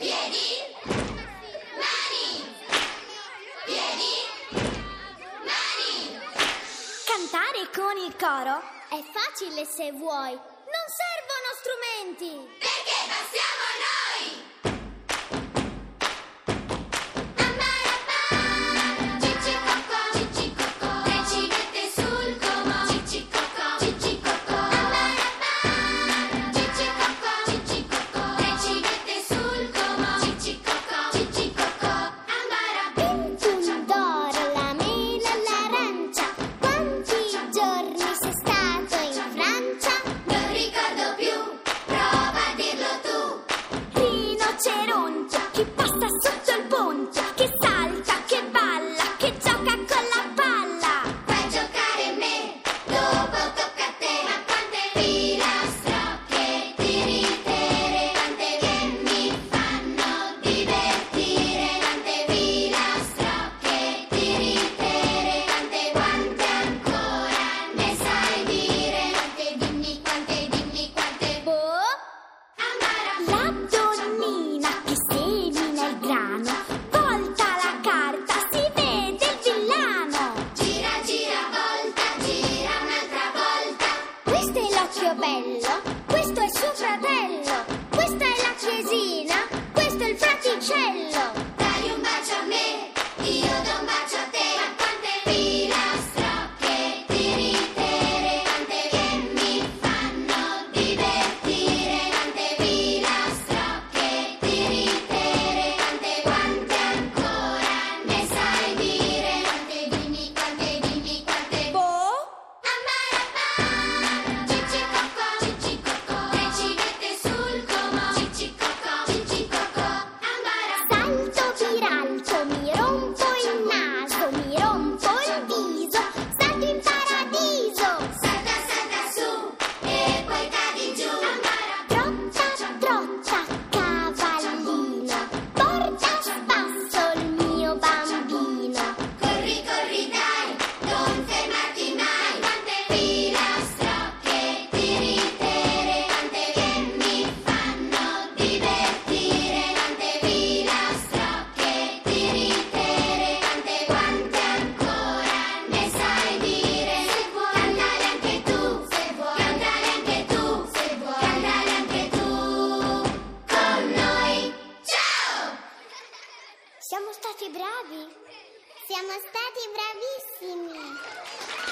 Piedi! Mani! Piedi! Mani! Cantare con il coro è facile se vuoi. Non servono strumenti! Perché passiamo l'occhio bello, questo è suo fratello, questa è la Cesina, questo è il fraticello. Siamo stati bravi! Siamo stati bravissimi!